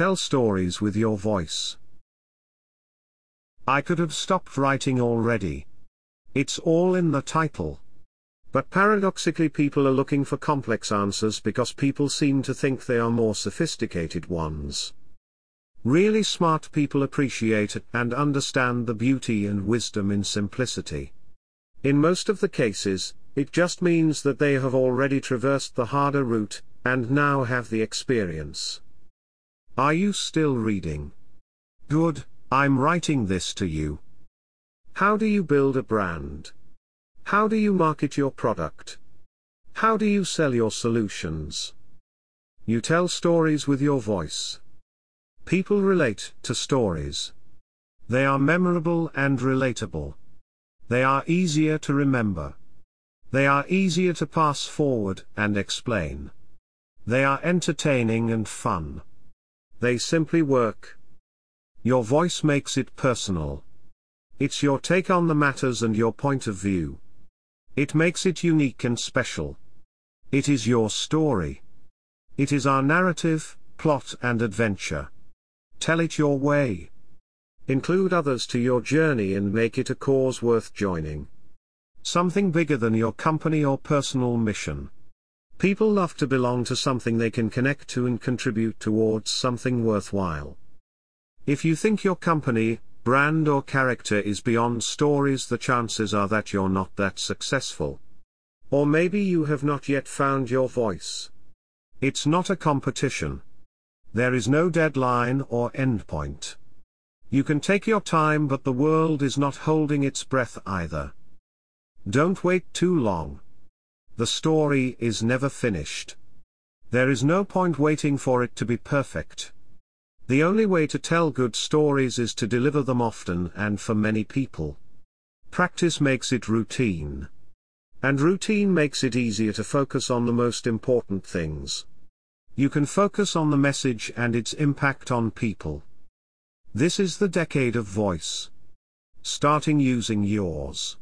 tell stories with your voice. I could have stopped writing already. It's all in the title. But paradoxically people are looking for complex answers because people seem to think they are more sophisticated ones. Really smart people appreciate and understand the beauty and wisdom in simplicity. In most of the cases, it just means that they have already traversed the harder route, and now have the experience. Are you still reading? Good, I'm writing this to you. How do you build a brand? How do you market your product? How do you sell your solutions? You tell stories with your voice. People relate to stories. They are memorable and relatable. They are easier to remember. They are easier to pass forward and explain. They are entertaining and fun. They simply work. Your voice makes it personal. It's your take on the matters and your point of view. It makes it unique and special. It is your story. It is our narrative, plot and adventure. Tell it your way. Include others to your journey and make it a cause worth joining. Something bigger than your company or personal mission. People love to belong to something they can connect to and contribute towards something worthwhile. If you think your company, brand or character is beyond stories the chances are that you're not that successful. Or maybe you have not yet found your voice. It's not a competition. There is no deadline or endpoint. You can take your time but the world is not holding its breath either. Don't wait too long. The story is never finished. There is no point waiting for it to be perfect. The only way to tell good stories is to deliver them often and for many people. Practice makes it routine. And routine makes it easier to focus on the most important things. You can focus on the message and its impact on people. This is the decade of voice. Starting using yours.